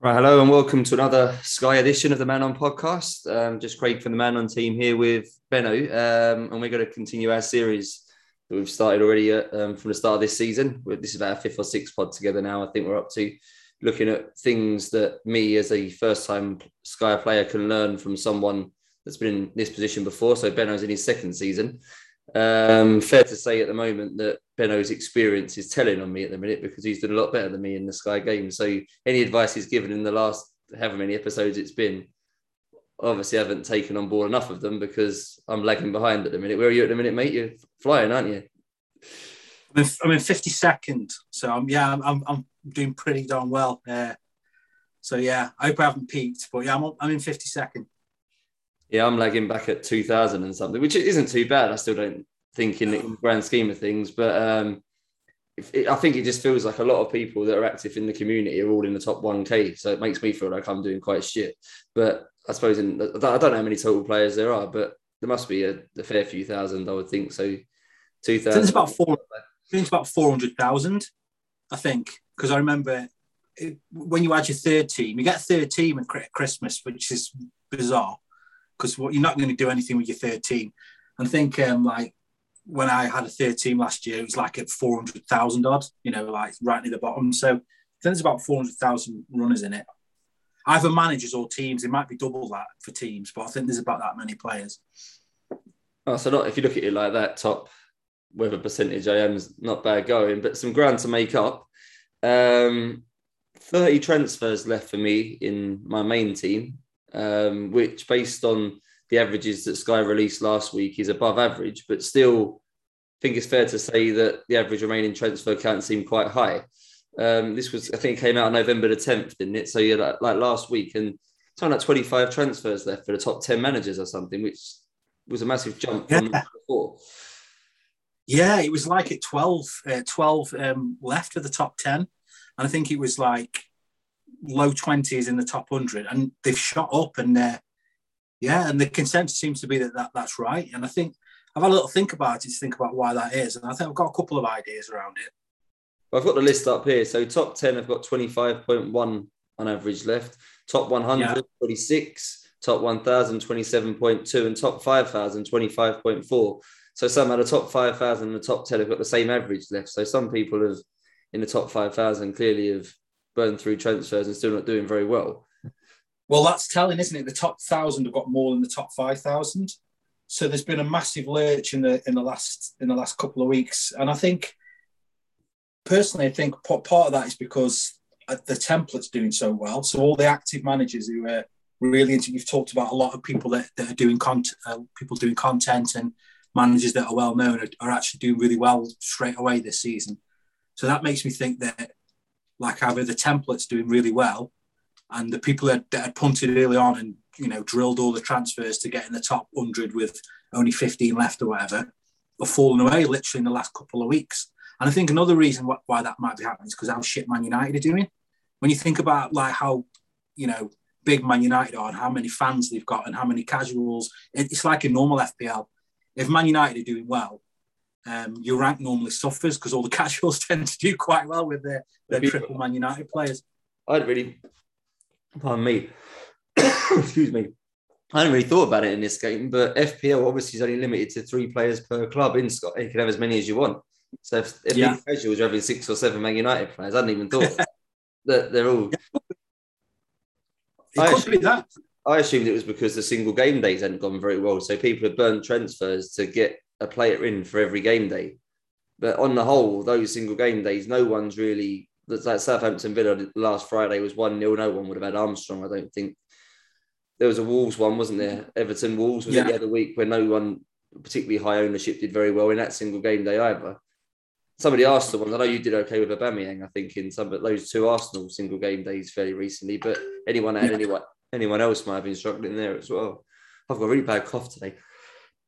Right, hello and welcome to another Sky edition of the Man On podcast. Um, just Craig from the Man On team here with Benno, um, and we're going to continue our series that we've started already uh, um, from the start of this season. This is about our fifth or sixth pod together now. I think we're up to looking at things that me, as a first-time Sky player, can learn from someone that's been in this position before. So Benno's in his second season. Um, fair to say at the moment that Benno's experience is telling on me at the minute because he's done a lot better than me in the Sky game. So any advice he's given in the last however many episodes it's been, obviously I haven't taken on board enough of them because I'm lagging behind at the minute. Where are you at the minute, mate? You're flying, aren't you? I'm in, I'm in 52nd, so I'm, yeah, I'm, I'm doing pretty darn well. Uh, so yeah, I hope I haven't peaked, but yeah, I'm, I'm in 52nd. Yeah, I'm lagging back at 2000 and something, which isn't too bad. I still don't think in the grand scheme of things, but um, it, I think it just feels like a lot of people that are active in the community are all in the top 1K. So it makes me feel like I'm doing quite shit. But I suppose in, I don't know how many total players there are, but there must be a, a fair few thousand, I would think. So 2000. It's about four. Think it's about 400,000, I think, because I remember it, when you add your third team, you get a third team at Christmas, which is bizarre because what you're not going to do anything with your third team. And I think um, like when I had a third team last year, it was like at 400,000 odd, you know, like right near the bottom. So there's about 400,000 runners in it. Either managers or teams, it might be double that for teams, but I think there's about that many players. Oh, so not if you look at it like that, top whether percentage I am is not bad going, but some ground to make up. Um, 30 transfers left for me in my main team um, which based on the averages that Sky released last week is above average, but still I think it's fair to say that the average remaining transfer count seemed quite high. Um, this was, I think, it came out November the 10th, didn't it? So, yeah, like, like last week, and something like 25 transfers left for the top 10 managers or something, which was a massive jump from yeah. before. Yeah, it was like at 12, uh, 12 um, left of the top 10. And I think it was like low 20s in the top 100 and they've shot up and uh, yeah and the consensus seems to be that, that that's right. And i think i've had a little think about it to think about why that is and i think i've got a couple of ideas around it. I've got the list up here. So top 10 i've got 25.1 on average left. Top 100 yeah. 26 top 1000 27.2 and top 5000 25.4 so somehow the top 5000 and the top 10 have got the same average left. So some people have in the top 5000 clearly have burned through transfers and still not doing very well. Well, that's telling, isn't it? The top thousand have got more than the top five thousand. So there's been a massive lurch in the in the last in the last couple of weeks, and I think personally, I think part of that is because uh, the template's doing so well. So all the active managers who are really into, you've talked about a lot of people that, that are doing content, uh, people doing content, and managers that are well known are, are actually doing really well straight away this season. So that makes me think that like either the template's doing really well. And the people that, that had punted early on and you know drilled all the transfers to get in the top 100 with only 15 left or whatever are falling away literally in the last couple of weeks. And i think another reason why, why that might be happening is because how shit man united are doing. When you think about like how you know big man united are and how many fans they've got and how many casuals it's like a normal fpl if man united are doing well um, your rank normally suffers because all the casuals tend to do quite well with their, their triple Man United players. I hadn't really, pardon me, excuse me, I hadn't really thought about it in this game, but FPL obviously is only limited to three players per club in Scotland. You can have as many as you want. So if, if yeah. casuals are having six or seven Man United players, I hadn't even thought that they're all. It I could be that. I assumed it was because the single game days hadn't gone very well. So people had burned transfers to get a player in for every game day. But on the whole, those single game days, no one's really. That's Like Southampton Villa last Friday was 1 0. No one would have had Armstrong, I don't think. There was a Wolves one, wasn't there? Everton Wolves was yeah. the other week where no one, particularly high ownership, did very well in that single game day either. Some of the Arsenal ones, I know you did okay with Aubameyang, I think, in some, but those two Arsenal single game days fairly recently. But anyone had yeah. anyone, anyone else might have been struggling there as well. I've got a really bad cough today.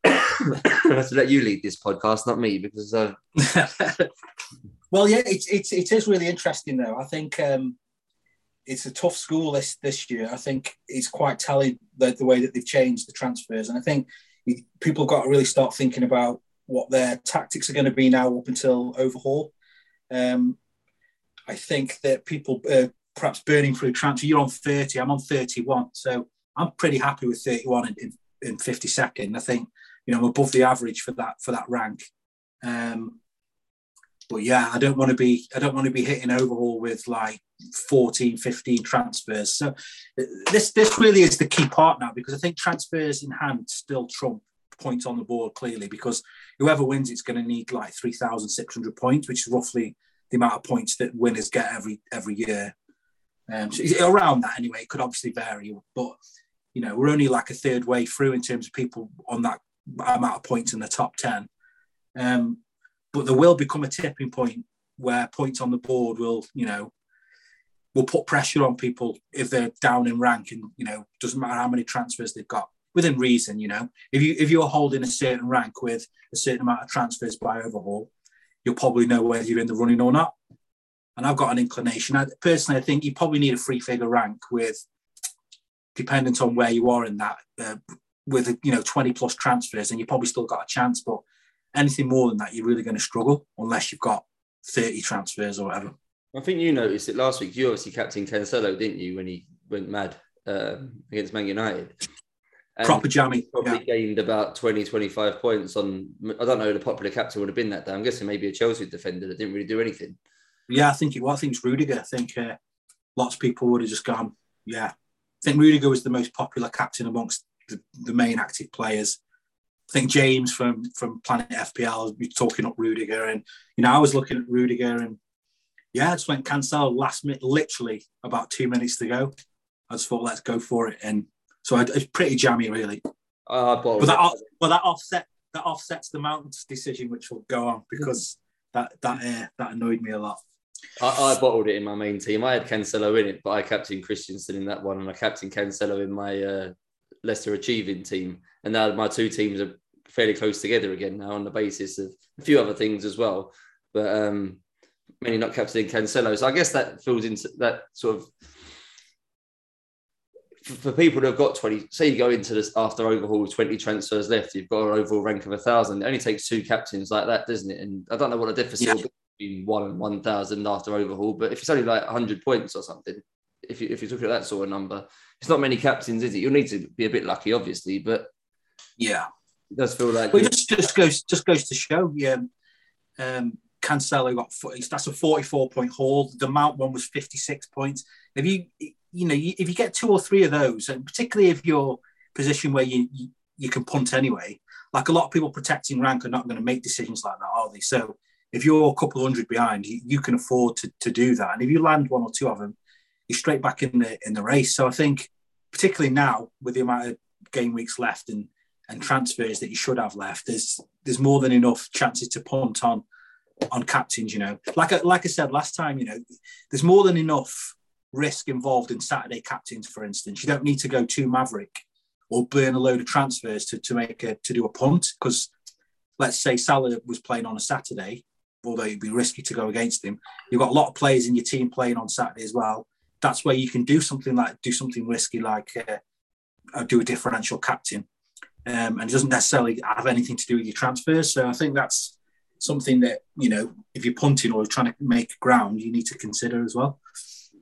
Have to let you lead this podcast, not me, because. Uh... well, yeah, it's, it's it is really interesting though. I think um, it's a tough school this this year. I think it's quite telling the, the way that they've changed the transfers, and I think people got to really start thinking about what their tactics are going to be now up until overhaul. Um, I think that people, uh, perhaps burning through a transfer. You're on 30, I'm on 31. So I'm pretty happy with 31 in, in, in 52nd. I think, you know, above the average for that for that rank. Um, but yeah, I don't want to be I don't want to be hitting overhaul with like 14, 15 transfers. So this this really is the key part now because I think transfers in hand still trump points on the board clearly because whoever wins it's going to need like 3,600 points, which is roughly the amount of points that winners get every every year. Um, so around that anyway. It could obviously vary, but you know we're only like a third way through in terms of people on that amount of points in the top ten. Um, but there will become a tipping point where points on the board will, you know, will put pressure on people if they're down in rank, and you know, doesn't matter how many transfers they've got within reason. You know, if you if you're holding a certain rank with a certain amount of transfers by overhaul, you'll probably know whether you're in the running or not. And I've got an inclination. I, personally, I think you probably need a free figure rank with, dependent on where you are in that, uh, with you know 20 plus transfers, and you probably still got a chance. But anything more than that, you're really going to struggle unless you've got 30 transfers or whatever. I think you noticed it last week. You obviously captain Cancelo, didn't you, when he went mad um, against Man United? And Proper jammy. Probably yeah. gained about 20, 25 points on. I don't know who the popular captain would have been that day. I'm guessing maybe a Chelsea defender that didn't really do anything. Yeah, I think it was. I think it's Rudiger. I think uh, lots of people would have just gone, yeah. I think Rudiger was the most popular captain amongst the, the main active players. I think James from from Planet FPL was talking up Rudiger, and you know I was looking at Rudiger, and yeah, I just went Cancelo last minute, literally about two minutes to go. I just thought let's go for it, and so I, it's pretty jammy, really. Uh, but that well that offset that offsets the Mounts decision, which will go on because that that uh, that annoyed me a lot. I, I, bottled it in my main team. I had Cancelo in it, but I captained Christensen in that one, and I captained Cancelo in my uh, Leicester achieving team. And now my two teams are fairly close together again now on the basis of a few other things as well. But um, mainly not captaining Cancelo. So I guess that fills into that sort of for people who have got 20, say you go into this after overhaul 20 transfers left, you've got an overall rank of a thousand. It only takes two captains like that, doesn't it? And I don't know what the difference yeah. is between one and 1,000 after overhaul, but if it's only like 100 points or something, if, you, if you're looking at that sort of number, it's not many captains, is it? You'll need to be a bit lucky, obviously, but yeah, it does feel like well, it just, just goes just goes to show. Yeah, um, Cancelo got that's a 44 point haul. The Mount one was 56 points. If you you know if you get two or three of those, and particularly if you're position where you, you you can punt anyway, like a lot of people protecting rank are not going to make decisions like that, are they? So if you're a couple hundred behind, you, you can afford to, to do that. And if you land one or two of them, you're straight back in the in the race. So I think, particularly now with the amount of game weeks left and and transfers that you should have left, there's there's more than enough chances to punt on on captains. You know, like I, like I said last time, you know, there's more than enough risk involved in Saturday captains. For instance, you don't need to go too maverick or burn a load of transfers to to make a to do a punt because let's say Salah was playing on a Saturday, although it'd be risky to go against him. You've got a lot of players in your team playing on Saturday as well that's where you can do something like do something risky like uh, uh, do a differential captain. Um, and it doesn't necessarily have anything to do with your transfers. So i think that's something that you know if you're punting or trying to make ground you need to consider as well.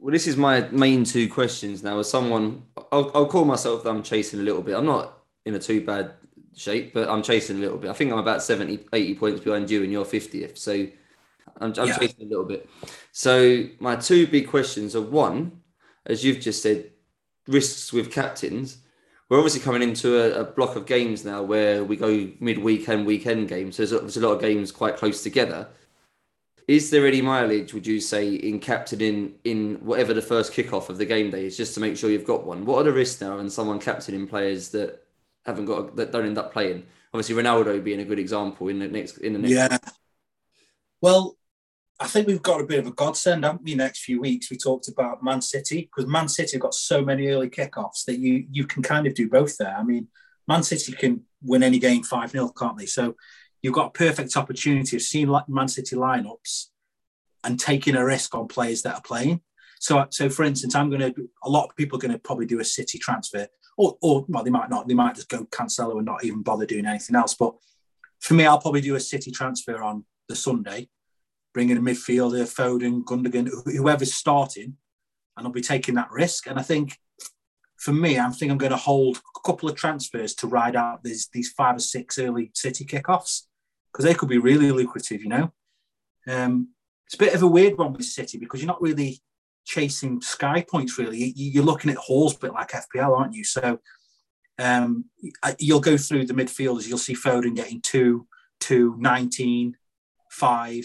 Well this is my main two questions now. As someone I'll, I'll call myself i'm chasing a little bit. I'm not in a too bad shape but i'm chasing a little bit. I think i'm about 70 80 points behind you and you're 50th so I'm, I'm yeah. chasing a little bit. So my two big questions are one, as you've just said, risks with captains. We're obviously coming into a, a block of games now where we go mid-weekend, weekend games. So there's, there's a lot of games quite close together. Is there any mileage, would you say, in captaining in whatever the first kickoff of the game day is, just to make sure you've got one? What are the risks now in someone captaining players that haven't got that don't end up playing? Obviously, Ronaldo being a good example in the next in the next. Yeah. Well, I think we've got a bit of a godsend, haven't we? Next few weeks, we talked about Man City because Man City have got so many early kickoffs that you you can kind of do both there. I mean, Man City can win any game five 0 can't they? So you've got a perfect opportunity of seeing Man City lineups and taking a risk on players that are playing. So, so for instance, I'm going to. A lot of people are going to probably do a City transfer, or, or well, they might not. They might just go Cancelo and not even bother doing anything else. But for me, I'll probably do a City transfer on the Sunday bringing a midfielder, Foden, Gundogan, whoever's starting, and I'll be taking that risk. And I think for me, I think I'm going to hold a couple of transfers to ride out these these five or six early City kickoffs because they could be really lucrative. You know, um, it's a bit of a weird one with City because you're not really chasing sky points. Really, you, are looking at hauls bit like FPL, aren't you? So um, you'll go through the midfielders. You'll see Foden getting two, two, 19, five,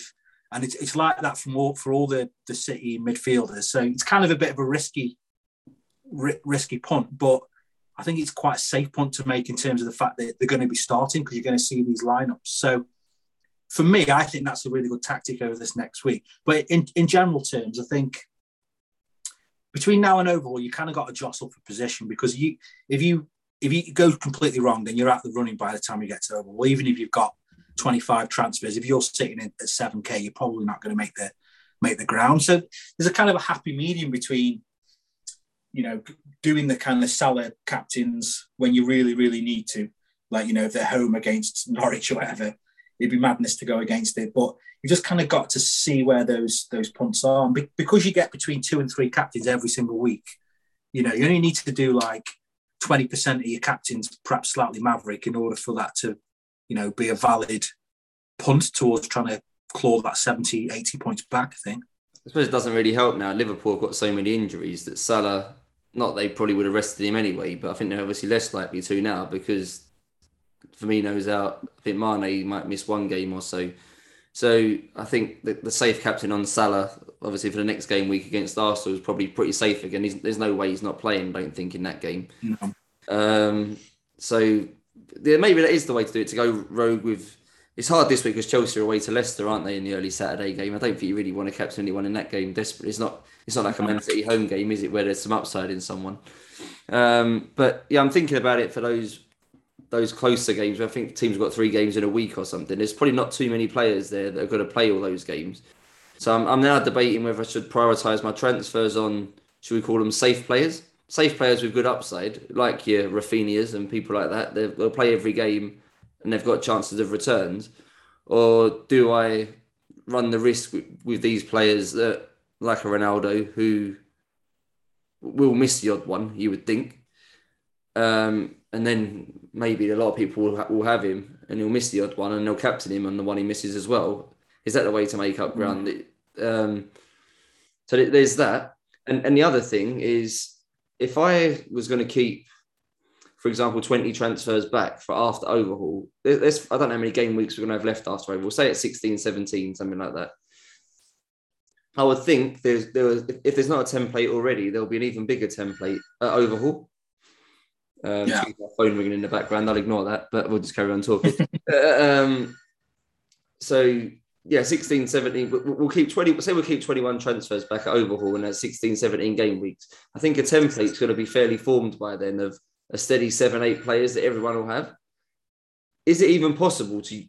and it's, it's like that from all, for all the the City midfielders. So it's kind of a bit of a risky risky punt, but I think it's quite a safe punt to make in terms of the fact that they're going to be starting because you're going to see these lineups. So for me, I think that's a really good tactic over this next week. But in, in general terms, I think between now and overhaul, you kind of got to jostle for position because you if you if you go completely wrong, then you're out of the running by the time you get to overhaul. Even if you've got 25 transfers, if you're sitting at 7k, you're probably not going to make the make the ground. So there's a kind of a happy medium between you know, doing the kind of Salah captains when you really, really need to, like, you know, if they're home against Norwich or whatever, it'd be madness to go against it. But you just kind of got to see where those those punts are. And because you get between two and three captains every single week, you know, you only need to do like 20% of your captains, perhaps slightly maverick, in order for that to, you know, be a valid punt towards trying to claw that 70, 80 points back, I think. I suppose it doesn't really help now. Liverpool got so many injuries that Salah not they probably would have rested him anyway, but I think they're obviously less likely to now because Firmino's out. I think Mane might miss one game or so. So I think the, the safe captain on Salah, obviously for the next game week against Arsenal, is probably pretty safe again. He's, there's no way he's not playing. Don't think in that game. No. Um, so yeah, maybe that is the way to do it. To go rogue with. It's hard this week because Chelsea are away to Leicester, aren't they, in the early Saturday game? I don't think you really want to captain anyone in that game. Desperate. It's not it's not like a Man City home game, is it? Where there's some upside in someone. Um, but yeah, I'm thinking about it for those those closer games. Where I think teams got three games in a week or something. There's probably not too many players there that are going to play all those games. So I'm, I'm now debating whether I should prioritise my transfers on, should we call them safe players? Safe players with good upside, like your Raphinhas and people like that. They'll play every game and they've got chances of returns. Or do I run the risk with, with these players that like a Ronaldo who will miss the odd one, you would think. Um, and then maybe a lot of people will, ha- will, have him and he'll miss the odd one and they'll captain him on the one he misses as well. Is that the way to make up ground? Mm. Um, so there's that. And, and the other thing is if I was going to keep, for example, 20 transfers back for after overhaul, there's, I don't know how many game weeks we're going to have left after overhaul, say at 16, 17, something like that. I would think there's there was if there's not a template already, there'll be an even bigger template at overhaul. Um, yeah. phone ringing in the background. I'll ignore that, but we'll just carry on talking. uh, um, so yeah, 16, 17. We'll keep 20. Say we'll keep 21 transfers back at overhaul and at 16, 17 game weeks. I think a template's going to be fairly formed by then of a steady seven, eight players that everyone will have. Is it even possible to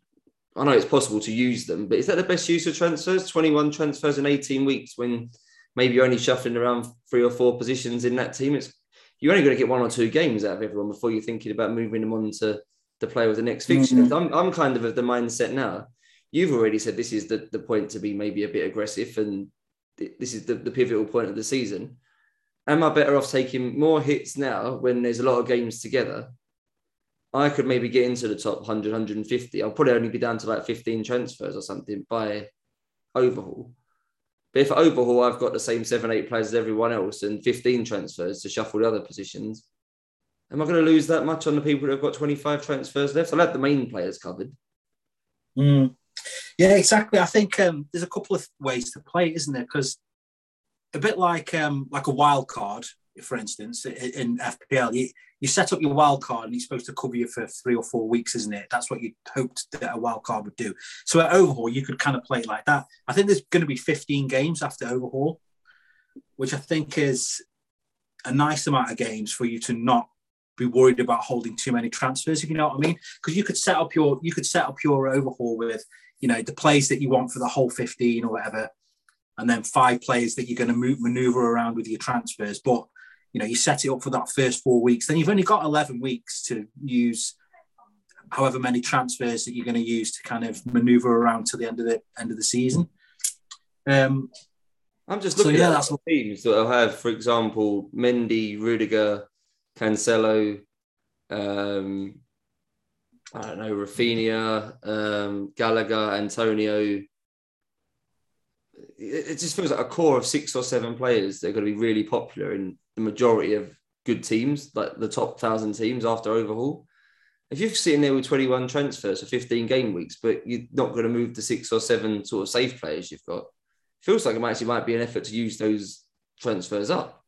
I know it's possible to use them, but is that the best use of transfers? 21 transfers in 18 weeks when maybe you're only shuffling around three or four positions in that team. It's you're only going to get one or two games out of everyone before you're thinking about moving them on to, the play with the next fixture. Mm-hmm. I'm, I'm kind of of the mindset now. You've already said this is the, the point to be maybe a bit aggressive and this is the, the pivotal point of the season. Am I better off taking more hits now when there's a lot of games together I could maybe get into the top 100, 150. I'll probably only be down to like 15 transfers or something by overhaul. But if overhaul, I've got the same seven, eight players as everyone else and 15 transfers to shuffle the other positions. Am I going to lose that much on the people have got 25 transfers left? I'll have the main players covered. Mm. Yeah, exactly. I think um, there's a couple of ways to play, isn't there? Because a bit like um, like a wild card, for instance, in FPL, you, you set up your wild card and it's supposed to cover you for three or four weeks, isn't it? That's what you hoped that a wild card would do. So at Overhaul, you could kind of play it like that. I think there's going to be 15 games after Overhaul, which I think is a nice amount of games for you to not be worried about holding too many transfers, if you know what I mean. Because you could set up your you could set up your overhaul with, you know, the plays that you want for the whole 15 or whatever, and then five players that you're going to move maneuver around with your transfers. But you know you set it up for that first four weeks then you've only got 11 weeks to use however many transfers that you're going to use to kind of maneuver around to the end of the end of the season um, I'm just looking So, yeah, at that's teams that will have, for example, Mendy, Rudiger, Cancelo, um, I don't know, Raphinha, um, Gallagher, Antonio. It, just feels like a core of six or seven players that are going to be really popular in the majority of good teams, like the top thousand teams after overhaul. If you're sitting there with 21 transfers for 15 game weeks, but you're not going to move the six or seven sort of safe players you've got, feels like it actually might be an effort to use those transfers up.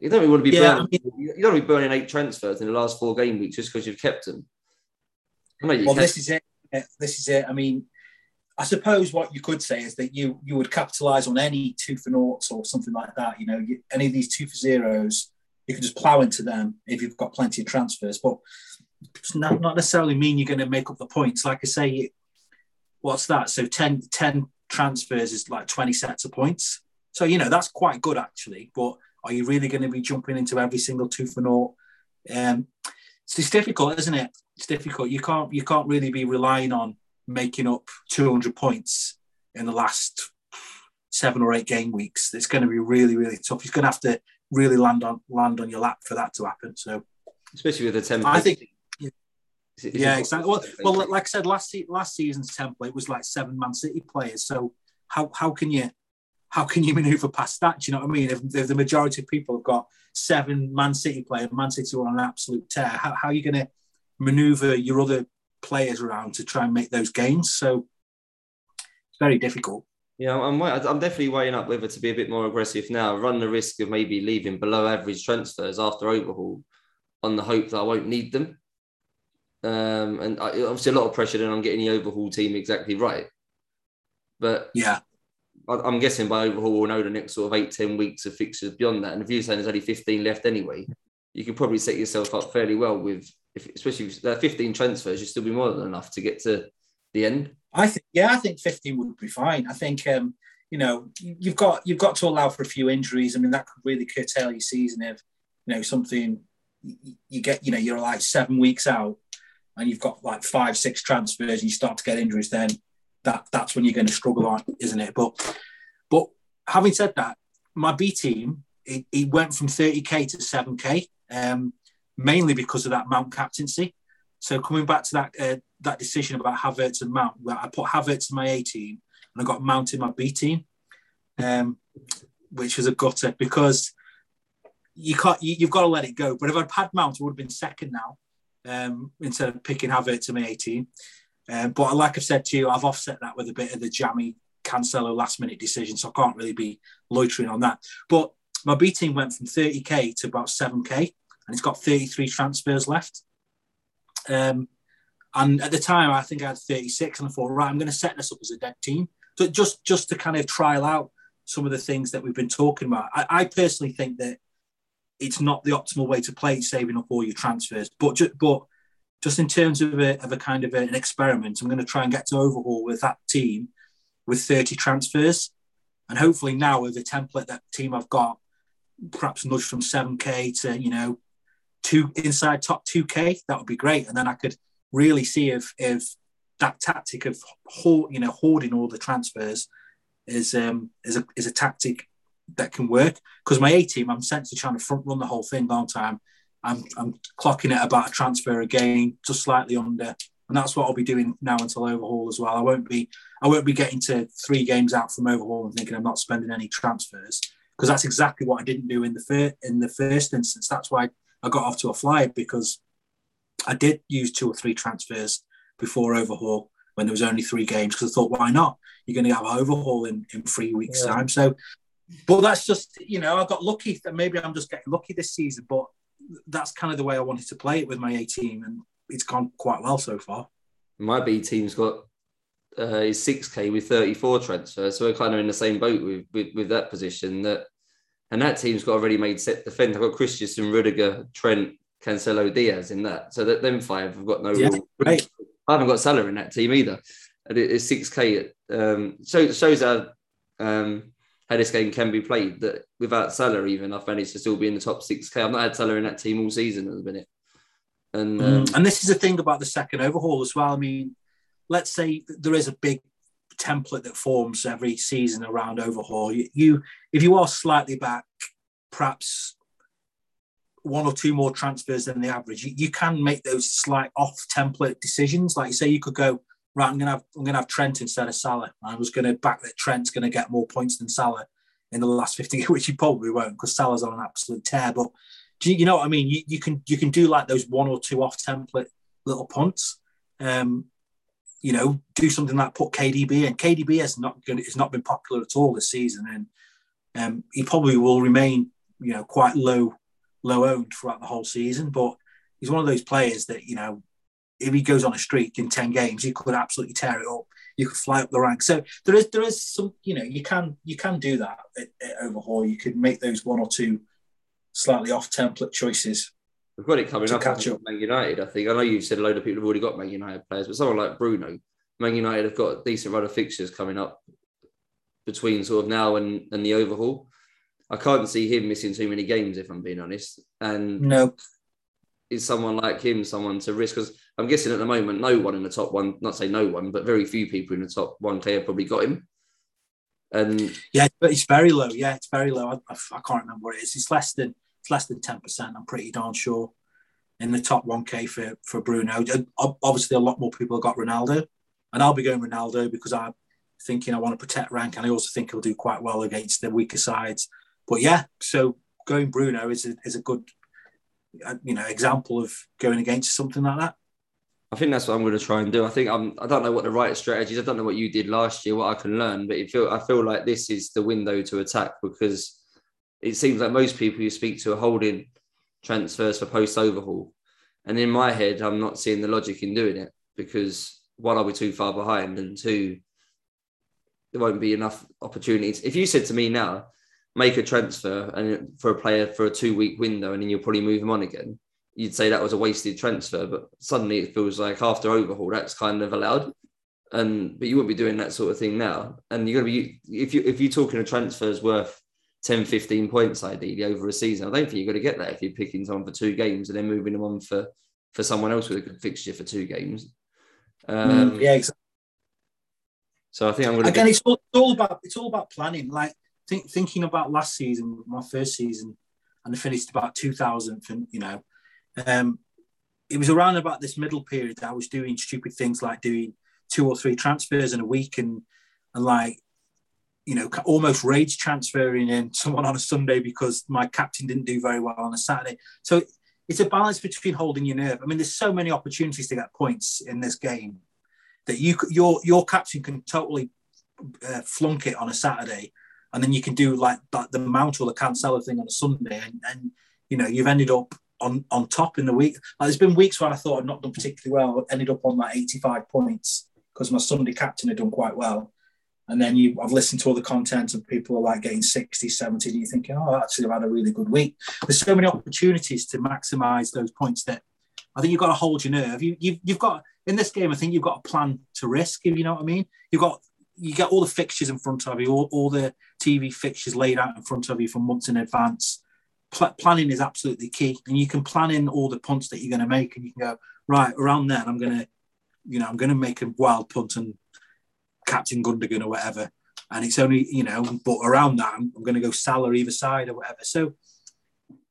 You don't really want to be Yeah, burning, you don't want to be burning eight transfers in the last four game weeks just because you've kept them. I Well, this is it. This is it. I mean, I suppose what you could say is that you you would capitalise on any two for noughts or something like that. You know, you, any of these two for zeros, you can just plough into them if you've got plenty of transfers. But it's not, not necessarily mean you're going to make up the points. Like I say, what's that? So 10, 10 transfers is like 20 sets of points. So, you know, that's quite good actually. But are you really going to be jumping into every single two for naught? Um, it's difficult, isn't it? It's difficult. You can't you can't really be relying on making up 200 points in the last seven or eight game weeks. It's going to be really really tough. He's going to have to really land on land on your lap for that to happen. So especially with the template. I think Is it- is yeah, exactly. Well, well, like I said, last last season's template was like seven Man City players. So how how can you how can you manoeuvre past that? Do you know what I mean? If, if the majority of people have got seven Man City players, Man City are on an absolute tear. How, how are you going to manoeuvre your other players around to try and make those gains? So it's very difficult. Yeah, I'm I'm definitely weighing up whether to be a bit more aggressive now, run the risk of maybe leaving below average transfers after overhaul, on the hope that I won't need them. Um, and I, obviously a lot of pressure then on getting the overhaul team exactly right. But Yeah, I'm guessing by overhaul we'll know the next sort of eight, 10 weeks of fixtures beyond that. And if you're saying there's only 15 left anyway, you could probably set yourself up fairly well with, if, especially if are 15 transfers, you'll still be more than enough to get to the end. I think yeah, I think 15 would be fine. I think um, you know you- you've got you've got to allow for a few injuries. I mean that could really curtail your season if you know something you- you get you know you're like seven weeks out and you've got like five six transfers and you start to get injuries. Then that that's when you're going to struggle on, isn't it? But but having said that, my B team it, it went from 30k to 7k um, mainly because of that Mount captaincy. So coming back to that uh, that decision about Havertz and Mount, where I put Havertz in my A team and I got Mount in my B team, um, which was a gutter because you can't you, you've got to let it go. But if I'd had Mount, I would have been second now um, instead of picking Havertz in my A team. Um, but like I've said to you, I've offset that with a bit of the jammy Cancelo last minute decision, so I can't really be loitering on that. But my B team went from 30k to about 7k, and it's got 33 transfers left. Um, and at the time, I think I had 36, and I thought, right, I'm going to set this up as a dead team, so just just to kind of trial out some of the things that we've been talking about. I, I personally think that it's not the optimal way to play, saving up all your transfers, but just, but just in terms of a, of a kind of an experiment, I'm going to try and get to overhaul with that team with 30 transfers, and hopefully now with the template that team I've got, perhaps nudge from 7k to you know two inside top 2k that would be great. And then i could really see if if that tactic of hoard, you know hoarding all the transfers is um is a is a tactic that can work. Because my a team i'm essentially trying to front run the whole thing long time i'm i'm clocking it about a transfer again just slightly under and that's what i'll be doing now until overhaul as well i won't be i won't be getting to three games out from overhaul and thinking i'm not spending any transfers because that's exactly what I didn't do in the first in the first instance. That's why I got off to a flyer because I did use two or three transfers before overhaul when there was only three games because I thought, why not? You're going to have overhaul in, in three weeks' Yeah. time. So, but that's just you know I got lucky. That maybe I'm just getting lucky this season, but that's kind of the way I wanted to play it with my A team, and it's gone quite well so far. My B team's got uh, is 6k with 34 transfers, so we're kind of in the same boat with, with, with that position. That and that team's got a ready-made set defence. I've got Christensen, Rudiger, Trent, Cancelo, Diaz in that. So that them five have got no Yeah, real. great. I haven't got Salah in that team either. And it- it's 6k. Um, shows shows how um, how this game can be played. That without Salah, even I've managed to still be in the top 6k. I've not had Salah in that team all season at the minute. And um, Mm, and this is the thing about the second overhaul as well. I mean, let's say there is a big template that forms every season around overhaul. You, you if you are slightly back, perhaps one or two more transfers than the average, you, you can make those slight off template decisions. Like you say, you could go right. I'm gonna have I'm gonna have Trent instead of Salah. I was gonna back that Trent's gonna get more points than Salah in the last 50, which he probably won't because Salah's on an absolute tear. But you, you, know what I mean? You, you, can you can do like those one or two off template little punts. Um, you know, do something like put KDB in. KDB has not going it's not been popular at all this season, and um, he probably will remain you know quite low low owned throughout the whole season. But he's one of those players that you know if he goes on a streak in 10 games, you could absolutely tear it up. You could fly up the ranks. So there is there is some, you know, you can you can do that at, at overhaul. You could make those one or two slightly off template choices. We've got it coming up. Catch up. Man United, I think. I know you said a load of people have already got Man United players, but someone like Bruno, Man United have got a decent run of fixtures coming up between sort of now and, and the overhaul. I can't see him missing too many games, if I'm being honest. And no, is someone like him someone to risk? Because I'm guessing at the moment, no one in the top one, not say no one, but very few people in the top one have probably got him. And yeah, but it's very low. Yeah, it's very low. I, I, can't remember what it is. It's less than less than ten percent. I'm pretty darn sure in the top one K for for Bruno. Obviously, a lot more people have got Ronaldo, and I'll be going Ronaldo because I'm thinking I want to protect rank, and I also think he'll do quite well against the weaker sides. But yeah, so going Bruno is a, is a good uh, you know example of going against something like that. I think that's what I'm going to try and do. I think I'm. I don't know what the right strategies. I don't know what you did last year. What I can learn, but feel I feel like this is the window to attack because it seems like most people you speak to are holding transfers for post overhaul, and in my head, I'm not seeing the logic in doing it because one, I'll be too far behind, and two, there won't be enough opportunities. If you said to me now, make a transfer and for a player for a two week window and then you'll probably move him on again, you'd say that was a wasted transfer. But suddenly it feels like after overhaul, that's kind of allowed. And but you wouldn't be doing that sort of thing now. And you're gonna be if you if you're talking a transfers worth 10, 15 points ideally over a season, I don't think you're gonna get that if you're picking someone for two games and then moving them on for for someone else with a good fixture for two games. Um, mm, yeah, exactly. So I think I'm going to again. It's all, it's all about it's all about planning. Like think, thinking about last season, my first season, and I finished about 2000th, and you know, um, it was around about this middle period that I was doing stupid things like doing two or three transfers in a week, and and like, you know, almost rage transferring in someone on a Sunday because my captain didn't do very well on a Saturday. So it's a balance between holding your nerve. I mean, there's so many opportunities to get points in this game that you your your captain can totally uh, flunk it on a Saturday and then you can do like the mount or the Cancelo thing on a Sunday, and, and you know you've ended up on on top in the week. Like, there's been weeks where I thought I'd not done particularly well, ended up on like 85 points because my Sunday captain had done quite well. And then you, I've listened to all the content and people are like getting 60, 70, and you're thinking, oh, actually, I've had a really good week. There's so many opportunities to maximize those points that I think you've got to hold your nerve. You, you've, you've got, in this game, I think you've got a plan to risk, if you know what I mean. You've got you get all the fixtures in front of you, all, all the TV fixtures laid out in front of you for months in advance. Pl- planning is absolutely key, and you can plan in all the punts that you're going to make, and you can go right around then. I'm going to, you know, I'm going to make a wild punt and Captain Gundogan or whatever, and it's only you know, but around that I'm, I'm going to go Salah either side or whatever. So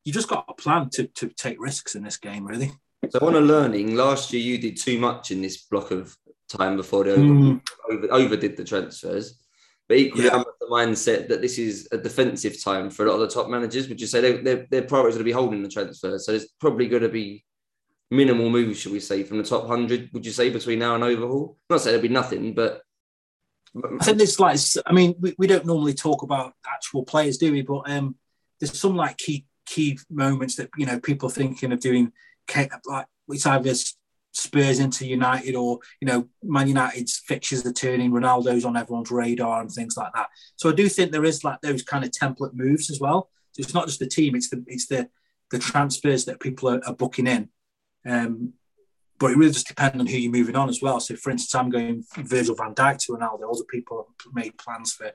you just got a plan to to take risks in this game, really. So on a learning, last year you did too much in this block of time before they over, mm. over, overdid the transfers. But equally, yeah. I'm of the mindset that this is a defensive time for a lot of the top managers. Would you say they, their, their priorities are to be holding the transfers? So there's probably going to be minimal moves, should we say, from the top 100, would you say, between now and overhaul? not say there'll be nothing, but. I think it's like, I mean, we, we don't normally talk about actual players, do we? But um, there's some like key key moments that, you know, people thinking of doing, like, it's either Spurs into United or you know Man United's fixtures are turning, Ronaldo's on everyone's radar and things like that. So I do think there is like those kind of template moves as well. So it's not just the team; it's the it's the the transfers that people are, are booking in. Um, but it really just depends on who you're moving on as well. So, for instance, I'm going Virgil Van Dijk to Ronaldo. Other people have made plans for.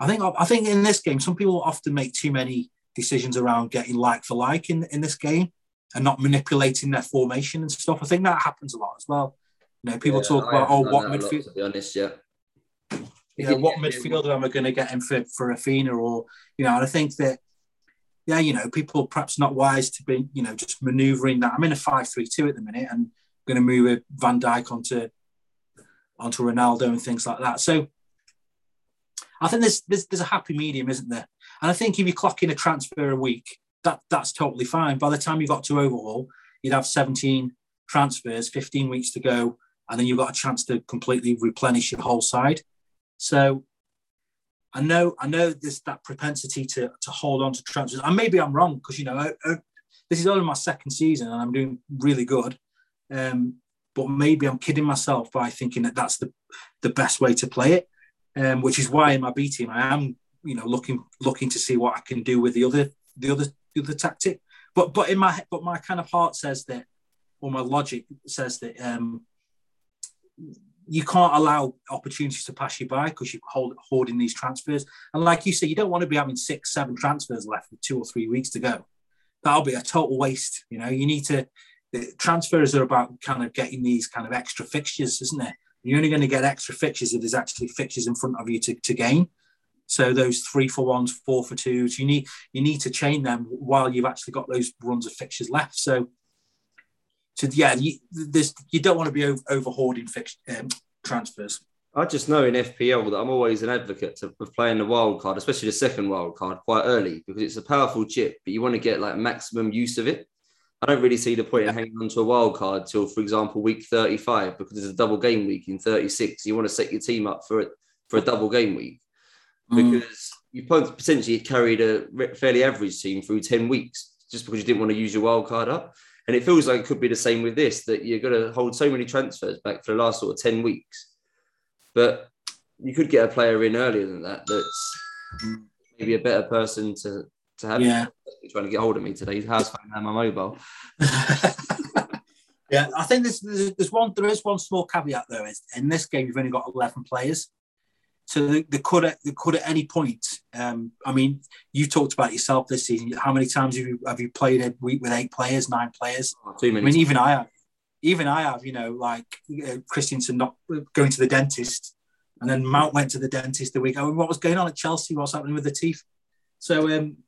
I think I think in this game, some people often make too many decisions around getting like for like in in this game and not manipulating their formation and stuff. I think that happens a lot as well. You know, people yeah, talk about oh, what midfield. To be honest, yeah. You know, what midfielder am I going to get in for, for Raphinha or, you know, and I think that, yeah, you know, people perhaps not wise to be, you know, just manoeuvring that. I'm in a 5 3 2 at the minute and going to move Van Dijk onto onto Ronaldo and things like that. So I think there's, there's there's a happy medium, isn't there? And I think if you clock in a transfer a week, that that's totally fine. By the time you got to overhaul, you'd have 17 transfers, 15 weeks to go, and then you've got a chance to completely replenish your whole side. So I know I know there's that propensity to to hold on to transfers, and maybe I'm wrong because you know I, I, this is only my second season and I'm doing really good. Um, but maybe I'm kidding myself by thinking that that's the the best way to play it, um, which is why in my B team I am you know looking looking to see what I can do with the other the other the other tactic. But but in my but my kind of heart says that, or my logic says that um, you can't allow opportunities to pass you by because you're hold, hoarding these transfers. And like you say, you don't want to be having six, seven transfers left with two or three weeks to go. That'll be a total waste. You know, you need to the transfers are about kind of getting these kind of extra fixtures, isn't it? You're only going to get extra fixtures if there's actually fixtures in front of you to, to gain. So those three for ones, four for twos, you need you need to chain them while you've actually got those runs of fixtures left. So, so yeah, you, this you don't want to be over, over hoarding fix, um, transfers. I just know in FPL that I'm always an advocate of playing the wild card, especially the second wild card, quite early because it's a powerful chip, but you want to get like maximum use of it. I don't really see the point in hanging on to a wild card till, for example, week 35 because it's a double game week in 36. You want to set your team up for it for a double game week mm. because you potentially carried a fairly average team through 10 weeks just because you didn't want to use your wild card up. And it feels like it could be the same with this that you're going to hold so many transfers back for the last sort of 10 weeks. But you could get a player in earlier than that that's maybe a better person to to have. Yeah. Trying to get hold of me today. He's house phone and my mobile. yeah, I think there's, there's, there's one there is one small caveat though. Is in this game you've only got eleven players, so they, they could at, they could at any point. Um, I mean, you talked about yourself this season. How many times have you have you played a week with eight players, nine players? Oh, too many. I mean, even I have. Even I have. You know, like uh, Christensen not going to the dentist, and then Mount went to the dentist the week. I mean, what was going on at Chelsea? What's happening with the teeth? So um,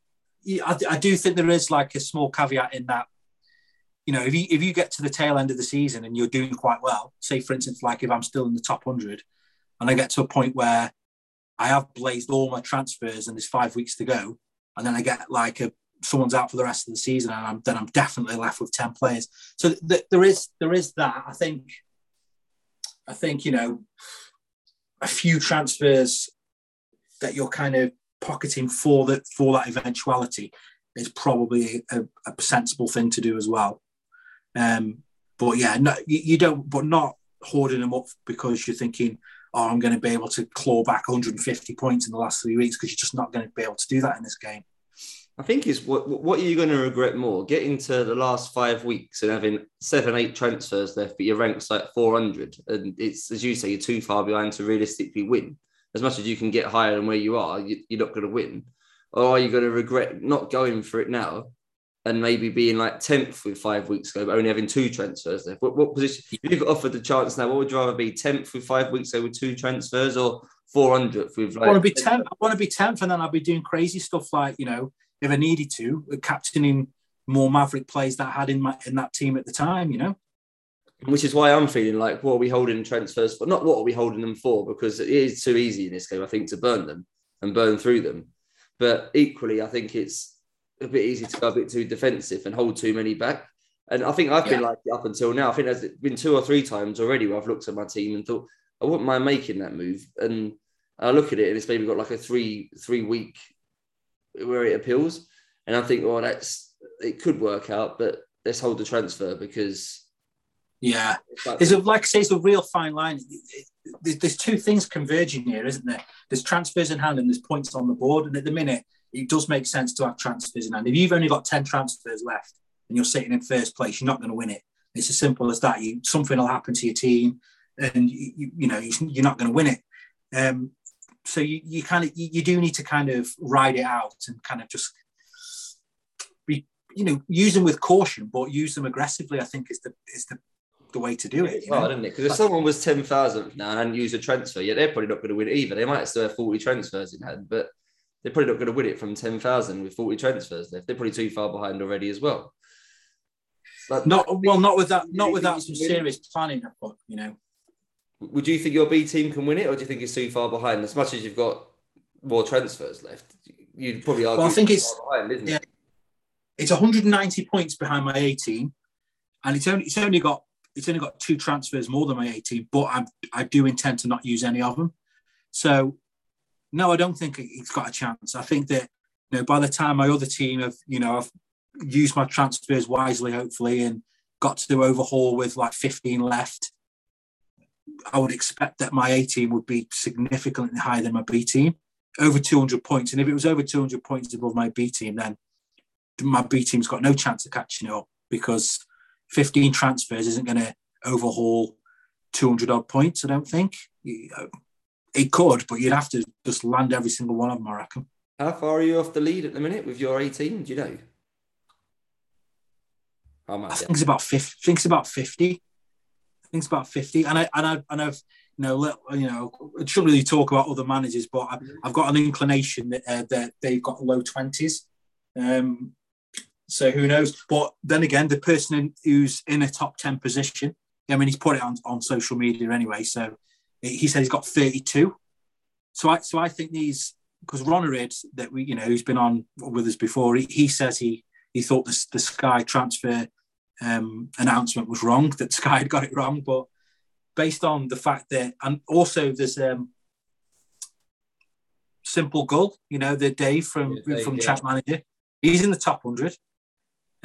I, I do think there is like a small caveat in that you know, if you if you get to the tail end of the season and you're doing quite well, say for instance, like if I'm still in the top hundred, and I get to a point where I have blazed all my transfers and there's five weeks to go, and then I get like a someone's out for the rest of the season, and I'm, then I'm definitely left with ten players. So th- there is there is that. I think I think you know a few transfers that you're kind of pocketing for that for that eventuality is probably a, a sensible thing to do as well. Um, but yeah, no, you, you, don't, but not hoarding them up because you're thinking, oh, I'm going to be able to claw back 150 points in the last three weeks because you're just not going to be able to do that in this game. I think is what what are you going to regret more? Getting to the last five weeks and having seven, eight transfers left, but your rank's like 400, and it's as you say, you're too far behind to realistically win as much as you can get higher than where you are, you, are not going to win. Or are you going to regret not going for it now and maybe being like 10th with five weeks ago, but only having two transfers left? What, what position, if you got offered the chance now, what would you rather be 10th with five weeks ago with two transfers or 400th with like. I want to be 10th. I want to be 10th and then I'll be doing crazy stuff like, you know, if I needed to, uh, captaining more Maverick plays that I had in my in that team at the time, you know which is why I'm feeling like, what are we holding transfers for? Not what are we holding them for, because it is too easy in this game, I think, to burn them and burn through them. But equally, I think it's a bit easy to go a bit too defensive and hold too many back. And I think I've yeah. been like up until now. I think there's been two or three times already where I've looked at my team and thought, oh, I wouldn't mind making that move. And I look at it and it's maybe got like a three three week where it appeals. And I think, well, that's it could work out, but let's hold the transfer because yeah, there's a, like I say, it's a real fine line. There's two things converging here, isn't there? There's transfers in hand and there's points on the board. And at the minute, it does make sense to have transfers in hand. If you've only got 10 transfers left and you're sitting in first place, you're not going to win it. It's as simple as that. You something will happen to your team, and you, you know you're not going to win it. Um, so you, you kind of you do need to kind of ride it out and kind of just be you know use them with caution, but use them aggressively. I think is the is the the way to do it. Well, didn't it? Because if someone was ten thousand now and used a transfer, yeah, they're probably not going to win it either. They might still have forty transfers in hand, but they're probably not going to win it from ten thousand with forty transfers left. They're probably too far behind already as well. But not well, not with that, not without some serious planning. You know, would you think your B team can win it, or do you think it's too far behind? As much as you've got more transfers left, you'd probably argue. Well, I think it's behind, yeah, it? it's 190 points behind my A team, and it's only it's only got it's only got two transfers more than my A team, but I I do intend to not use any of them. So, no, I don't think he's got a chance. I think that you know by the time my other team have you know I've used my transfers wisely, hopefully, and got to do overhaul with like 15 left. I would expect that my A team would be significantly higher than my B team, over 200 points. And if it was over 200 points above my B team, then my B team's got no chance of catching up because 15 transfers isn't going to overhaul 200 odd points, I don't think. Uh, It could, but you'd have to just land every single one of them, I reckon. How far are you off the lead at the minute with your 18? Do you know? I think it's about 50. I think it's about 50. I think it's about 50. And I and I and I've you know, let, you know, I shouldn't really talk about other managers, but I've, I've got an inclination that, uh, that they've got low twenties. Um, so who knows? But then again, the person who's in a top 10 position, I mean, he's put it on, on social media anyway. So he said he's got 32. So I, so I think these, because Ronerid, that we, you know, who's been on with us before, he, he says he, he thought the, the Sky transfer um, announcement was wrong, that Sky had got it wrong. But based on the fact that, and also there's um, Simple goal you know, the Dave from, yeah, Dave, from yeah. Chat Manager, he's in the top 100.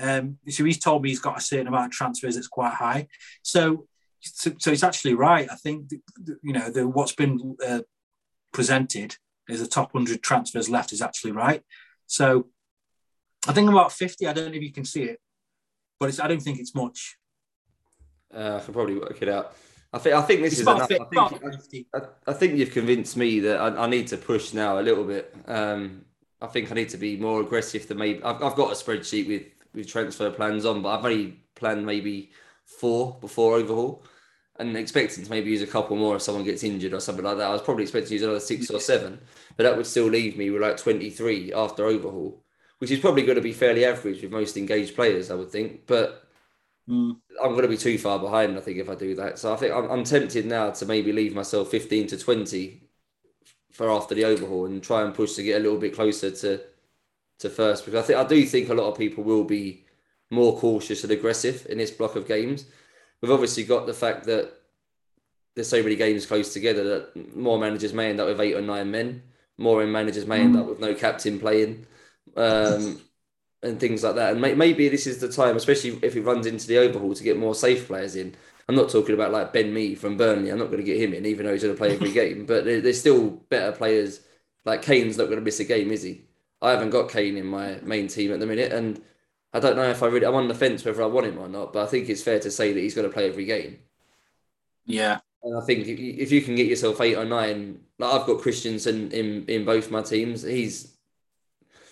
Um, so he's told me he's got a certain amount of transfers that's quite high. So, so, so it's actually right. I think you know the, what's been uh, presented is the top hundred transfers left is actually right. So, I think about fifty. I don't know if you can see it, but it's, I don't think it's much. Uh, I can probably work it out. I think I think this it's is enough. Fit, I, think, I, I, think you've convinced me that I, I, need to push now a little bit. Um, I think I need to be more aggressive than maybe. I've, I've got a spreadsheet with with transfer plans on, but I've only planned maybe four before overhaul and expecting to maybe use a couple more if someone gets injured or something like that. I was probably expecting to use another six or seven, but that would still leave me with like 23 after overhaul, which is probably going to be fairly average with most engaged players, I would think. But mm. I'm going to be too far behind, I think, if I do that. So I think I'm, I'm tempted now to maybe leave myself 15 to 20 for after the overhaul and try and push to get a little bit closer to to first because I think I do think a lot of people will be more cautious and aggressive in this block of games. We've obviously got the fact that there's so many games close together that more managers may end up with eight or nine men, more managers may end up with no captain playing, um, and things like that. And may, maybe this is the time, especially if it runs into the overhaul, to get more safe players in. I'm not talking about like Ben Mee from Burnley. I'm not going to get him in, even though he's going to play every game. But there's still better players. Like Kane's not going to miss a game, is he? I haven't got Kane in my main team at the minute, and I don't know if I really. I'm on the fence whether I want him or not, but I think it's fair to say that he's going to play every game. Yeah, and I think if you can get yourself eight or nine, like I've got Christensen in in both my teams. He's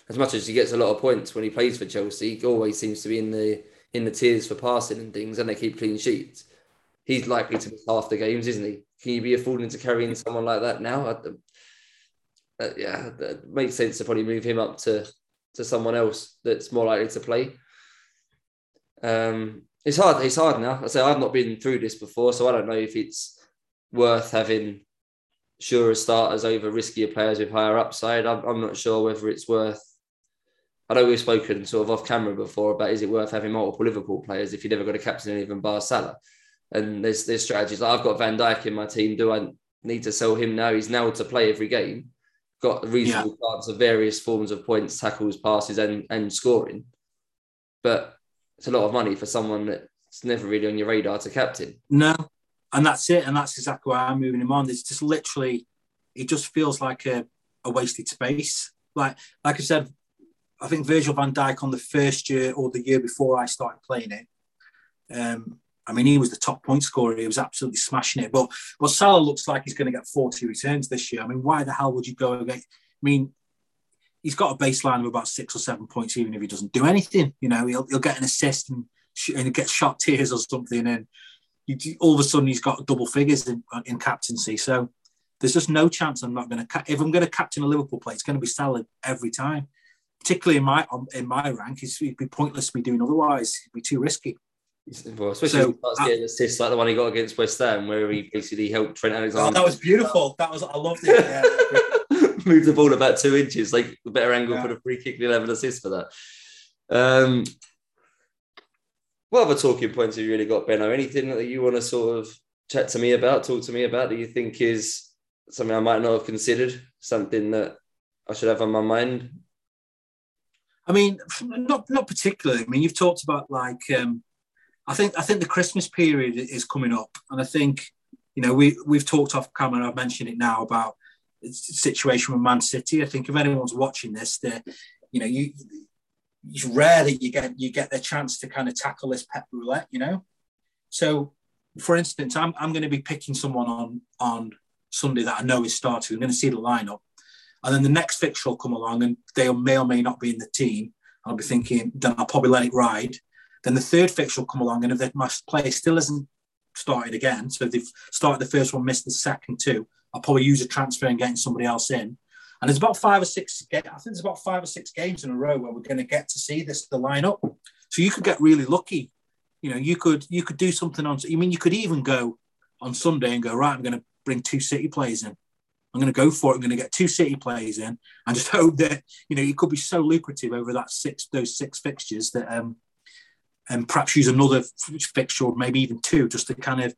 as much as he gets a lot of points when he plays for Chelsea. He always seems to be in the in the tiers for passing and things, and they keep clean sheets. He's likely to miss half the games, isn't he? Can you be affording to carry in someone like that now? uh, yeah, that makes sense to probably move him up to to someone else that's more likely to play. Um, it's hard. It's hard now. I say I've not been through this before, so I don't know if it's worth having surer starters over riskier players with higher upside. I'm, I'm not sure whether it's worth. I know we've spoken sort of off camera before about is it worth having multiple Liverpool players if you've never got a captain of them bar Salah. And there's there's strategies. Like I've got Van Dijk in my team. Do I need to sell him now? He's now to play every game got a reasonable yeah. chance of various forms of points, tackles, passes, and and scoring. But it's a lot of money for someone that's never really on your radar to captain. No, and that's it, and that's exactly why I'm moving him on. It's just literally, it just feels like a, a wasted space. Like like I said, I think Virgil Van Dijk on the first year or the year before I started playing it. Um, I mean, he was the top point scorer. He was absolutely smashing it. But well, Salah looks like he's going to get 40 returns this year. I mean, why the hell would you go against? I mean, he's got a baseline of about six or seven points, even if he doesn't do anything. You know, he'll, he'll get an assist and, and get shot tears or something. And all of a sudden he's got double figures in, in captaincy. So there's just no chance I'm not going to. If I'm going to captain a Liverpool player, it's going to be Salah every time. Particularly in my in my rank, it'd be pointless to be doing otherwise. It'd be too risky. Well, especially so, starts getting assists like the one he got against West Ham, where he basically helped Trent Alexander. Oh, that was beautiful. That was I loved it. Yeah. Moved the ball about two inches, like a better angle yeah. for the free kick. 11 assists for that. Um, what other talking points have you really got, Benno? Anything that you want to sort of chat to me about, talk to me about that you think is something I might not have considered, something that I should have on my mind? I mean, not not particularly. I mean, you've talked about like um, I think I think the Christmas period is coming up, and I think you know we we've talked off camera. I've mentioned it now about the situation with Man City. I think if anyone's watching this, they you know you it's rare that you get you get the chance to kind of tackle this Pep roulette. You know, so for instance, I'm I'm going to be picking someone on on Sunday that I know is starting. I'm going to see the lineup. And then the next fixture will come along and they may or may not be in the team. I'll be thinking, then I'll probably let it ride. Then the third fixture will come along, and if my player still hasn't started again, so if they've started the first one, missed the second two, I'll probably use a transfer and getting somebody else in. And there's about five or six. I think there's about five or six games in a row where we're going to get to see this the lineup. So you could get really lucky. You know, you could you could do something on. I mean, you could even go on Sunday and go right. I'm going to bring two City players in. I'm going to go for it. I'm going to get two City players in, and just hope that you know it could be so lucrative over that six those six fixtures that um and perhaps use another fixture or maybe even two just to kind of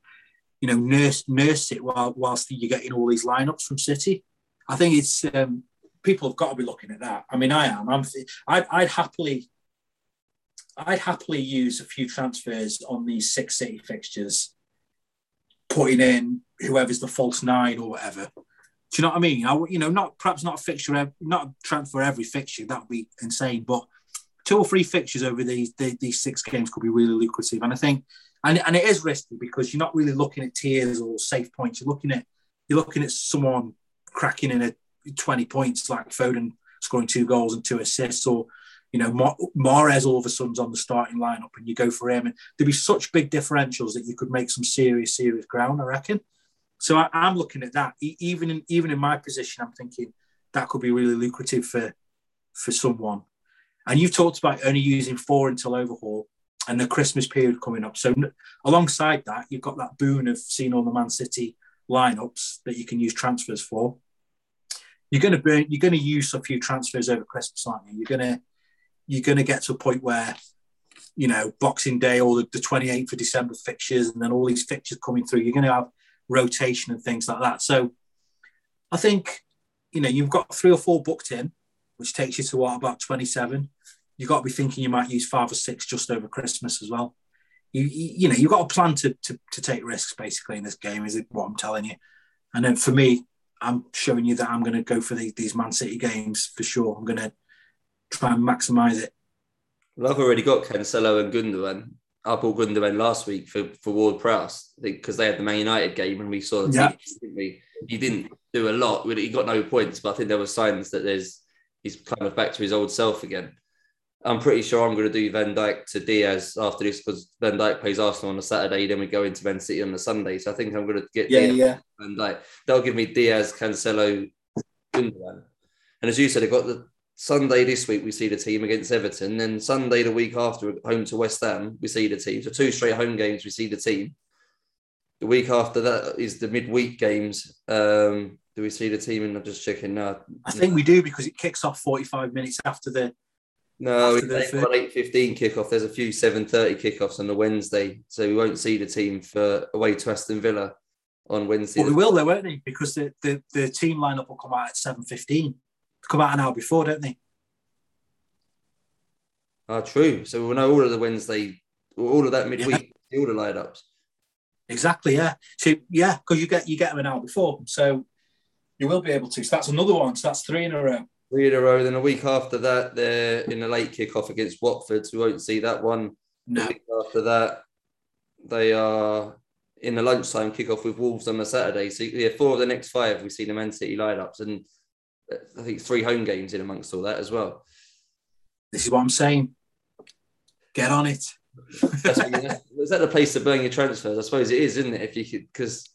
you know nurse nurse it while whilst you're getting all these lineups from City. I think it's um, people have got to be looking at that. I mean, I am. I'm. I'd, I'd happily. I'd happily use a few transfers on these six City fixtures, putting in whoever's the false nine or whatever. Do you know what I mean? I, you know, not perhaps not a fixture, not a transfer every fixture. That would be insane. But two or three fixtures over these the, these six games could be really lucrative. And I think, and, and it is risky because you're not really looking at tiers or safe points. You're looking at you're looking at someone cracking in a 20 points like Foden scoring two goals and two assists, or you know Mahrez all of a sudden's on the starting lineup and you go for him, and there'd be such big differentials that you could make some serious serious ground. I reckon. So I, am looking at that. Even in even in my position, I'm thinking that could be really lucrative for for someone. And you've talked about only using four until overhaul and the Christmas period coming up. So alongside that, you've got that boon of seeing all the Man City lineups that you can use transfers for. You're going to burn, you're going to use a few transfers over Christmas, aren't you? You're going to you're going to get to a point where you know Boxing Day or the, the 28th of December fixtures, and then all these fixtures coming through. You're going to have rotation and things like that. So I think you know you've got three or four booked in which takes you to what about 27 you've got to be thinking you might use five or six just over christmas as well you you, you know you've got a plan to, to, to take risks basically in this game is what i'm telling you and then for me i'm showing you that i'm going to go for the, these man city games for sure i'm going to try and maximize it well i've already got cancelo and gundogan I bought Gundogan last week for, for Ward Prowse because they had the Man United game and we saw the yeah. team, didn't we? He didn't do a lot. He got no points, but I think there were signs that there's he's kind of back to his old self again. I'm pretty sure I'm going to do Van Dijk to Diaz after this because Van Dijk plays Arsenal on a Saturday, then we go into Man City on the Sunday. So I think I'm going to get yeah, Diaz yeah. Van Dijk. That'll give me Diaz, Cancelo, Gundogan. And as you said, I got the Sunday this week we see the team against Everton. Then Sunday the week after, home to West Ham, we see the team. So two straight home games, we see the team. The week after that is the midweek games. Um, do we see the team? And I'm just checking now. I think we do because it kicks off 45 minutes after the. No, after we've eight fifteen kickoff. There's a few seven thirty kickoffs on the Wednesday, so we won't see the team for away to Aston Villa on Wednesday. Well, we will though, won't they? Because the, the, the team lineup will come out at seven fifteen. Come out an hour before, don't they? Ah, true. So we'll know all of the Wednesday, all of that midweek, yeah. all the lineups. Exactly. Yeah. So yeah, because you get you get them an hour before. So you will be able to. So that's another one. So that's three in a row. Three in a row. Then a week after that, they're in a late kickoff against Watford. So we won't see that one. No. after that, they are in the lunchtime kickoff with Wolves on the Saturday. So yeah, four of the next five we see the Man City lineups, and uh, I think three home games in amongst all that as well. This is what I'm saying. Get on it. That's is that the place to burn your transfers? I suppose it is, isn't it? If you could, because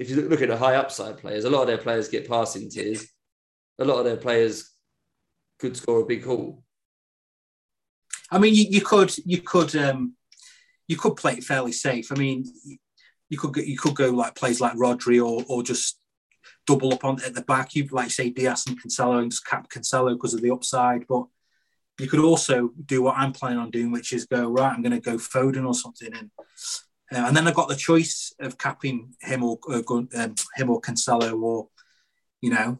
if you look, at the high upside players, a lot of their players get passing tiers. A lot of their players could score a big haul. I mean, you, you could you could um, you could play it fairly safe. I mean, you could you could go like plays like Rodri or or just double up on at the back. You like say Diaz and Cancelo and just cap Cancelo because of the upside, but you could also do what I'm planning on doing, which is go right. I'm going to go Foden or something, and uh, and then I've got the choice of capping him or uh, um, him or Cancelo or you know,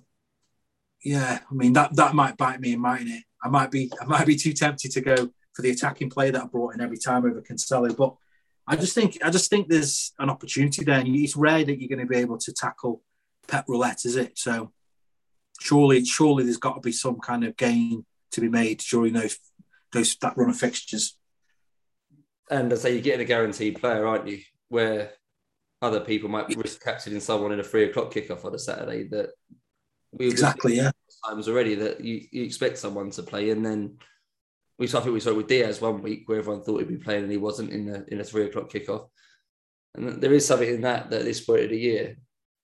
yeah. I mean that that might bite me, mightn't it? I might be I might be too tempted to go for the attacking player that I brought in every time over Cancelo, but I just think I just think there's an opportunity there, and it's rare that you're going to be able to tackle Pep roulette, is it? So surely, surely there's got to be some kind of gain to be made during those those that run of fixtures. And I say you're getting a guaranteed player, aren't you? Where other people might risk capturing someone in a three o'clock kickoff on a Saturday that we exactly yeah times already that you, you expect someone to play and then we saw I think we saw with Diaz one week where everyone thought he'd be playing and he wasn't in the in a three o'clock kickoff. And there is something in that that at this point of the year,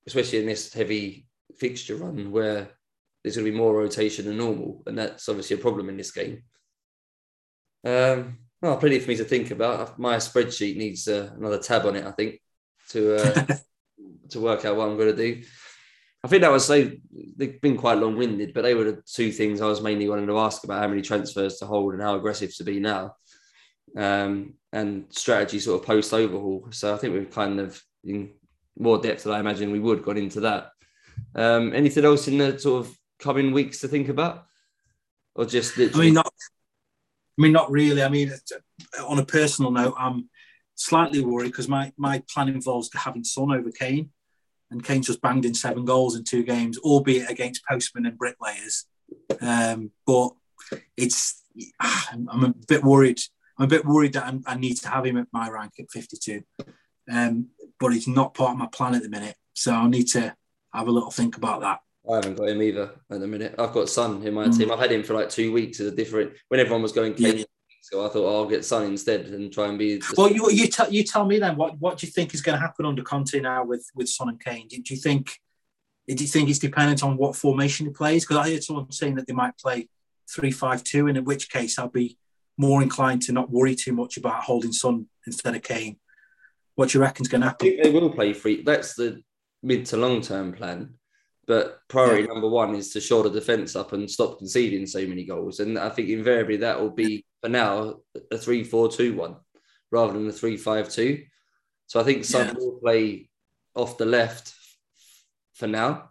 especially in this heavy fixture run where there's going to be more rotation than normal, and that's obviously a problem in this game. Um, well, plenty for me to think about. My spreadsheet needs uh, another tab on it, I think, to uh, to work out what I'm going to do. I think that was so they've been quite long winded, but they were the two things I was mainly wanting to ask about how many transfers to hold and how aggressive to be now. Um, and strategy sort of post overhaul. So I think we've kind of in more depth than I imagine we would got into that. Um, anything else in the sort of coming weeks to think about? Or just literally... I mean not I mean not really. I mean on a personal note, I'm slightly worried because my my plan involves having Son over Kane and Kane's just banged in seven goals in two games, albeit against postmen and bricklayers. Um, but it's I'm, I'm, a bit worried. I'm a bit worried that I'm, i need to have him at my rank at 52. Um, but he's not part of my plan at the minute, so I'll need to have a little think about that. I haven't got him either at the minute. I've got Son in my mm. team. I've had him for like two weeks as a different. When everyone was going Kane yeah. So I thought oh, I'll get Son instead and try and be. Well, you you, t- you tell me then what what do you think is going to happen under Conte now with with Son and Kane? Do, do you think do you think it's dependent on what formation he plays? Because I heard someone saying that they might play three five two, and in which case I'll be more inclined to not worry too much about holding Son instead of Kane. What do you reckon's going to happen? They will play three. That's the mid to long term plan. But priority yeah. number one is to shore the defence up and stop conceding so many goals. And I think invariably that will be for now a 3 4 2 1 rather than a 3 5 2. So I think Son yeah. will play off the left for now.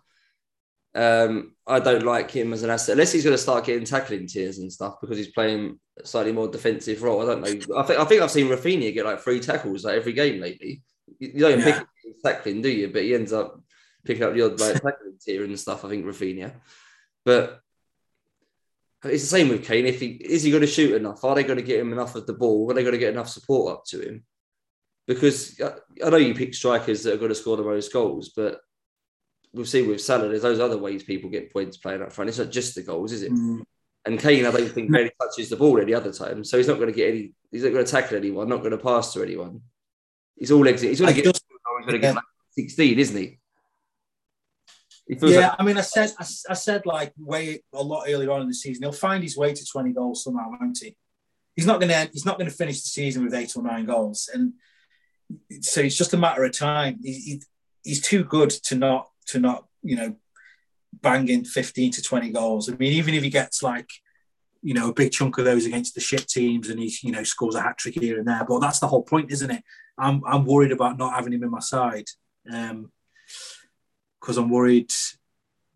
Um, I don't like him as an asset unless he's going to start getting tackling tiers and stuff because he's playing a slightly more defensive role. I don't know. I think I think I've seen Raphinha get like three tackles like every game lately. You don't yeah. pick tackling, do you? But he ends up picking up the odd like tier and stuff. I think Raphinha, but it's the same with Kane. If he is he going to shoot enough? Are they going to get him enough of the ball? Are they going to get enough support up to him? Because I know you pick strikers that are going to score the most goals, but we've seen with Salah, there's those other ways people get points playing up front. It's not just the goals, is it? Mm. And Kane, I don't think barely touches the ball any other time, so he's not going to get any. He's not going to tackle anyone. Not going to pass to anyone. He's all exit. He's going to get. Just, he's going to get like 16, isn't he? Yeah, like- I mean, I said, I, I, said like way a lot earlier on in the season, he'll find his way to twenty goals somehow, won't he? He's not gonna, he's not gonna finish the season with eight or nine goals, and so it's just a matter of time. He, he, he's too good to not, to not, you know, banging fifteen to twenty goals. I mean, even if he gets like, you know, a big chunk of those against the shit teams, and he, you know, scores a hat trick here and there. But that's the whole point, isn't it? I'm, I'm worried about not having him in my side. Um, because I'm worried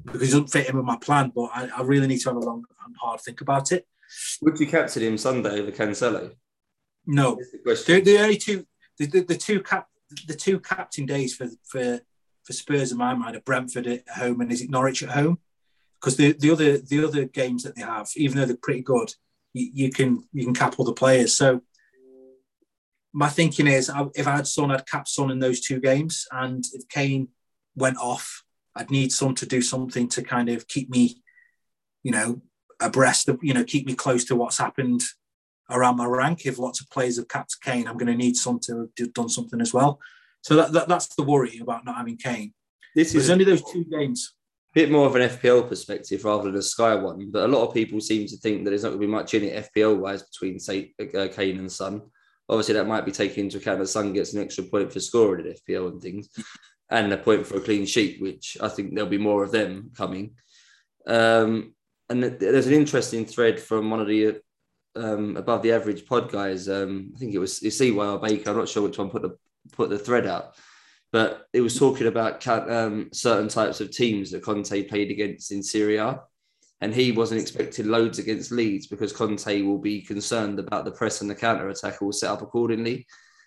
because he doesn't fit in with my plan. But I, I really need to have a long and hard think about it. Would you captain him Sunday over Cancelo? No, the, the, the, only two the, the, the, two cap the two captain days for for for Spurs in my mind are Brentford at home and is it Norwich at home? Because the, the other the other games that they have, even though they're pretty good, you, you can you can cap all the players. So my thinking is, if I had Son, I'd cap Son in those two games, and if Kane went off, I'd need some to do something to kind of keep me, you know, abreast of, you know, keep me close to what's happened around my rank. If lots of players have capped Kane, I'm going to need some to have done something as well. So that, that that's the worry about not having Kane. This is only those two games. a bit more of an FPL perspective rather than a Sky one, but a lot of people seem to think that there's not going to be much in it FPL wise between, say, uh, Kane and Son. Obviously, that might be taken into account that Son gets an extra point for scoring at FPL and things, and a point for a clean sheet, which I think there'll be more of them coming. Um, and there's an interesting thread from one of the um, above the average pod guys. Um, I think it was it's CYR Baker. I'm not sure which one put the put the thread out, but it was talking about um, certain types of teams that Conte played against in Serie A, And he wasn't expecting loads against Leeds because Conte will be concerned about the press and the counter attack will set up accordingly.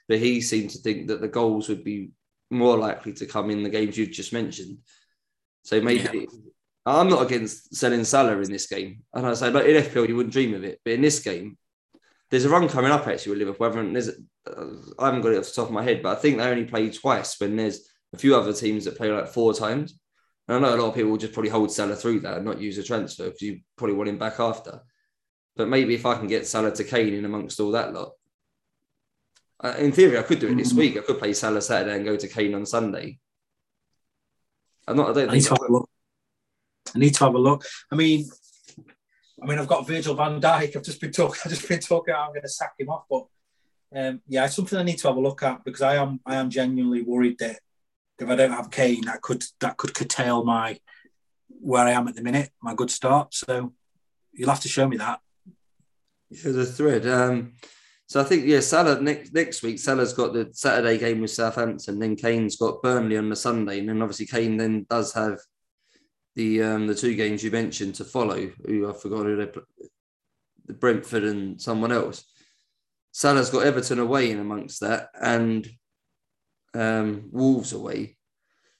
But he seemed to think that the goals would be more likely to come in the games you've just mentioned. So maybe I'm not against selling Salah in this game. And I say, like in FPL, you wouldn't dream of it. But in this game, there's a run coming up actually with Liverpool. Haven't, there's, uh, I haven't got it off the top of my head, but I think they only play twice when there's a few other teams that play like four times. And I know a lot of people will just probably hold Salah through that and not use a transfer because you probably want him back after. But maybe if I can get Salah to Kane in amongst all that lot, uh, in theory, I could do it this Mhm. week. I could play Salah Saturday and go to Kane on Sunday. I'm not. I don't I need to have a look. I need to have a look. I mean, I mean, I've got Virgil van Dijk. I've just been talking. I've just been talking. I'm going to sack him off, but um, yeah, it's something I need to have a look at because I am I am genuinely worried that if I don't have Kane, that could that could curtail my where I am at the minute, my good start. So you'll have to show me that. There's a thread. Um, so I think yeah, Salah next next week. Salah's got the Saturday game with Southampton. Then Kane's got Burnley on the Sunday, and then obviously Kane then does have the um, the two games you mentioned to follow. Who I forgot who they the Brentford and someone else. Salah's got Everton away in amongst that, and um, Wolves away.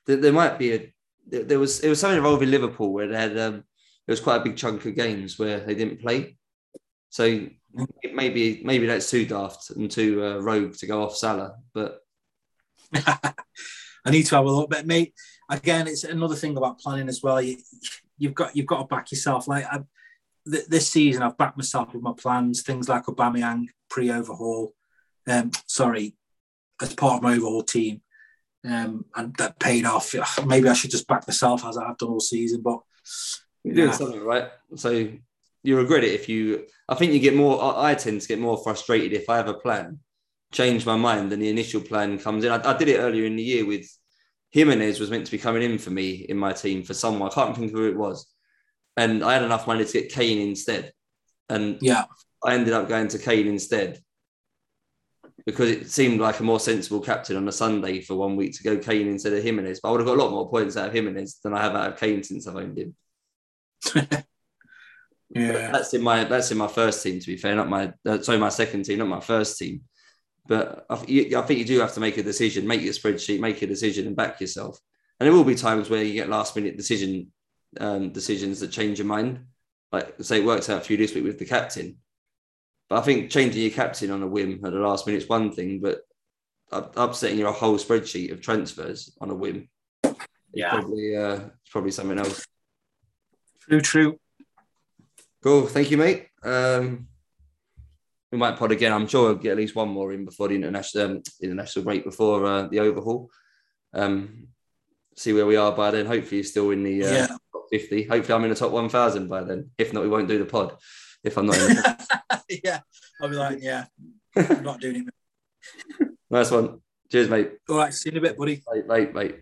There, there might be a there, was it was something involving Liverpool where they had um, there was quite a big chunk of games where they didn't play. So it maybe maybe that's too daft and too uh, rogue to go off Salah, but I need to have a look, but mate, again, it's another thing about planning as well. You, you've got you've got to back yourself. Like I, th- this season, I've backed myself with my plans, things like Aubameyang pre-overhaul. Um, sorry, as part of my overall team, um, and that paid off. Maybe I should just back myself as I've done all season, but you're doing Yeah. something right. So you regret it if you. I think you get more. I, I tend to get more frustrated if I have a plan, change my mind, and the initial plan comes in. I, I did it earlier in the year with Jimenez was meant to be coming in for me in my team for someone. I can't think of who it was, and I had enough money to get Kane instead, and yeah, I ended up going to Kane instead because it seemed like a more sensible captain on a Sunday for one week to go Kane instead of Jimenez. But I would have got a lot more points out of Jimenez than I have out of Kane since I've owned him. yeah, That's in my that's in my first team to be fair, not my uh, sorry my second team, not my first team. But I, you- I think you do have to make a decision, make your spreadsheet, make a decision, and back yourself. And there will be times where you get last minute decision um, decisions that change your mind. Like say it worked out for you this week with the captain. But I think changing your captain on a whim at the last minute is one thing, but upsetting your whole spreadsheet of transfers on a whim, is yeah, probably uh, it's probably something else. true, true. Cool. Thank you, mate. Um, we might pod again. I'm sure we'll get at least one more in before the international um, international break before uh, the overhaul. Um, see where we are by then. Hopefully, you're still in the uh, Yeah. top 50. Hopefully, I'm in the top 1,000 by then. If not, we won't do the pod. If I'm not in the yeah, I'll be like, yeah, I'm not doing it. nice one. Cheers, mate. All right, see you in a bit, buddy. Bye, bye, bye.